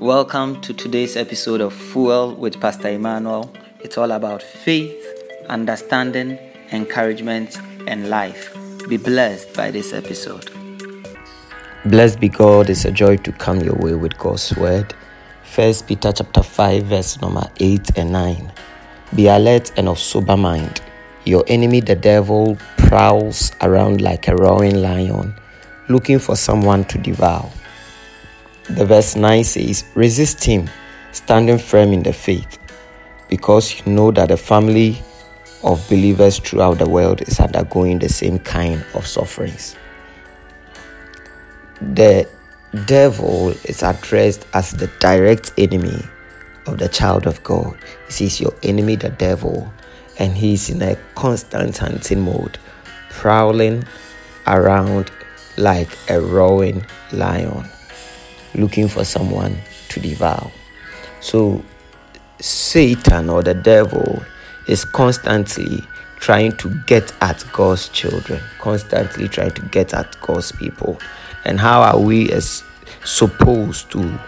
Welcome to today's episode of Fuel with Pastor Emmanuel. It's all about faith, understanding, encouragement, and life. Be blessed by this episode. Blessed be God, it's a joy to come your way with God's word. First Peter chapter 5, verse number 8 and 9. Be alert and of sober mind. Your enemy, the devil, prowls around like a roaring lion, looking for someone to devour. The verse 9 says, Resist him, standing firm in the faith, because you know that the family of believers throughout the world is undergoing the same kind of sufferings. The devil is addressed as the direct enemy of the child of God. He says, Your enemy, the devil, and he's in a constant hunting mode, prowling around like a roaring lion looking for someone to devour. So, Satan or the devil is constantly trying to get at God's children, constantly trying to get at God's people. And how are we as supposed to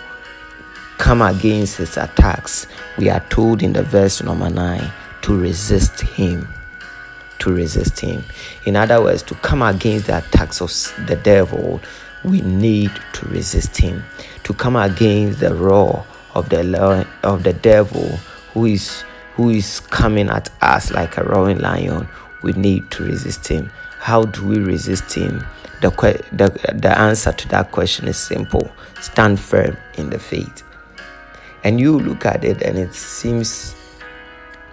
come against his attacks? We are told in the verse number 9 to resist him. To resist him. In other words, to come against the attacks of the devil, we need to resist him, to come against the roar of the of the devil who is who is coming at us like a roaring lion. We need to resist him. How do we resist him? The, the, the answer to that question is simple stand firm in the faith. And you look at it and it seems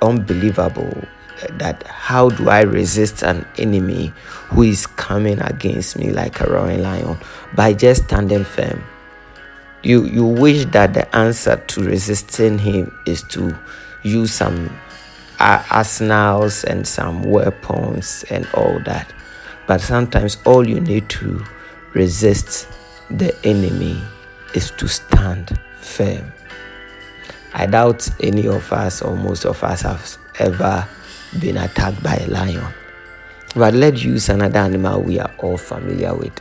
unbelievable that how do I resist an enemy who is coming against me like a roaring lion by just standing firm. You you wish that the answer to resisting him is to use some arsenals and some weapons and all that. But sometimes all you need to resist the enemy is to stand firm. I doubt any of us or most of us have ever been attacked by a lion. But let's use another animal we are all familiar with.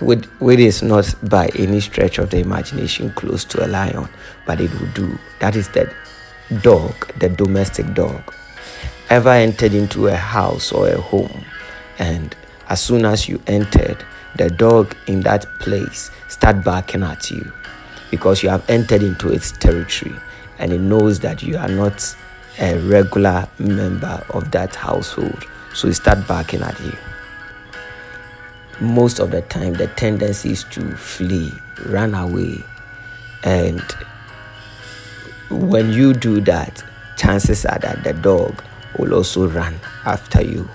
With, with is not by any stretch of the imagination close to a lion, but it will do. That is the dog, the domestic dog. Ever entered into a house or a home, and as soon as you entered, the dog in that place start barking at you because you have entered into its territory and it knows that you are not a regular member of that household. So he start barking at you. Most of the time, the tendency is to flee, run away. And when you do that, chances are that the dog will also run after you.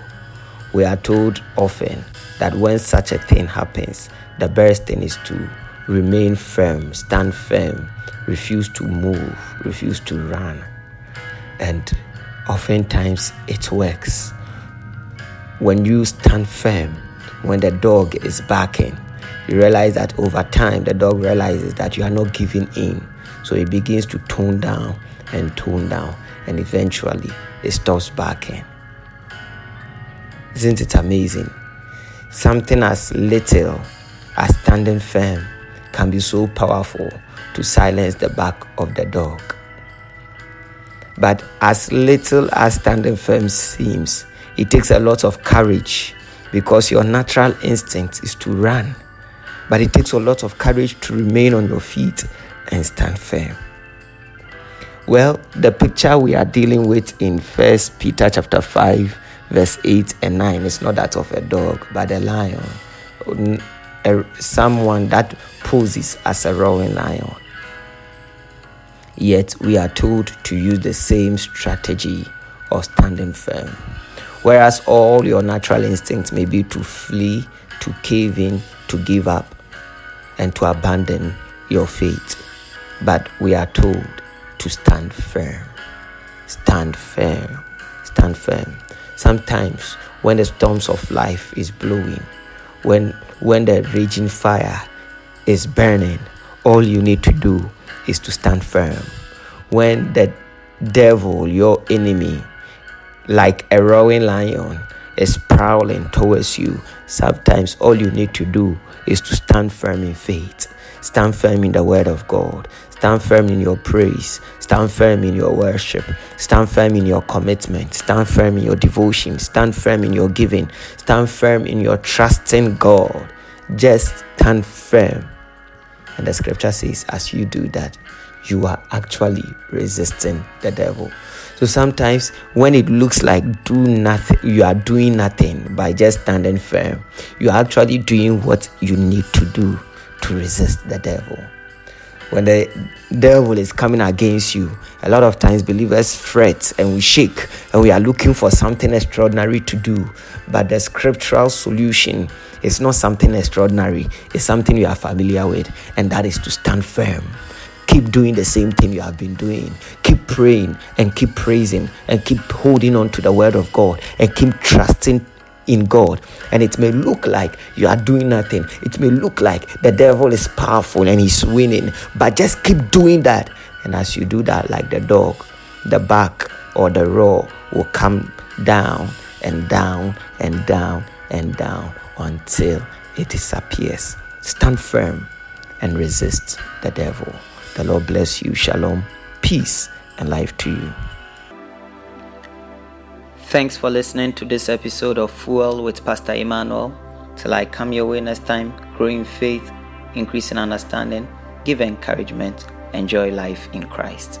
We are told often that when such a thing happens, the best thing is to remain firm, stand firm, refuse to move, refuse to run and oftentimes it works. When you stand firm, when the dog is barking, you realize that over time the dog realizes that you are not giving in. So it begins to tone down and tone down, and eventually it stops barking. Isn't it amazing? Something as little as standing firm can be so powerful to silence the bark of the dog. But as little as standing firm seems, it takes a lot of courage because your natural instinct is to run. But it takes a lot of courage to remain on your feet and stand firm. Well, the picture we are dealing with in First Peter chapter 5, verse 8 and 9 is not that of a dog, but a lion. Someone that poses as a roaring lion. Yet we are told to use the same strategy of standing firm. Whereas all your natural instincts may be to flee, to cave in, to give up, and to abandon your faith. But we are told to stand firm. Stand firm. Stand firm. Sometimes when the storms of life is blowing, when when the raging fire is burning, all you need to do is to stand firm. When the devil, your enemy, like a roaring lion, is prowling towards you, sometimes all you need to do is to stand firm in faith. Stand firm in the word of God. Stand firm in your praise. Stand firm in your worship. Stand firm in your commitment. Stand firm in your devotion. Stand firm in your giving. Stand firm in your trusting God. Just stand firm. And the scripture says, as you do that, you are actually resisting the devil. So sometimes when it looks like do nothing, you are doing nothing by just standing firm. You are actually doing what you need to do to resist the devil. When the devil is coming against you, a lot of times believers fret and we shake and we are looking for something extraordinary to do. But the scriptural solution is not something extraordinary, it's something you are familiar with, and that is to stand firm keep doing the same thing you have been doing. Keep praying and keep praising and keep holding on to the word of God and keep trusting in God. And it may look like you are doing nothing. It may look like the devil is powerful and he's winning, but just keep doing that. And as you do that, like the dog, the back or the roar will come down and down and down and down until it disappears. Stand firm and resist the devil. The Lord bless you. Shalom, peace, and life to you. Thanks for listening to this episode of Fuel with Pastor Emmanuel. Till I come your way next time, grow in faith, increase in understanding, give encouragement, enjoy life in Christ.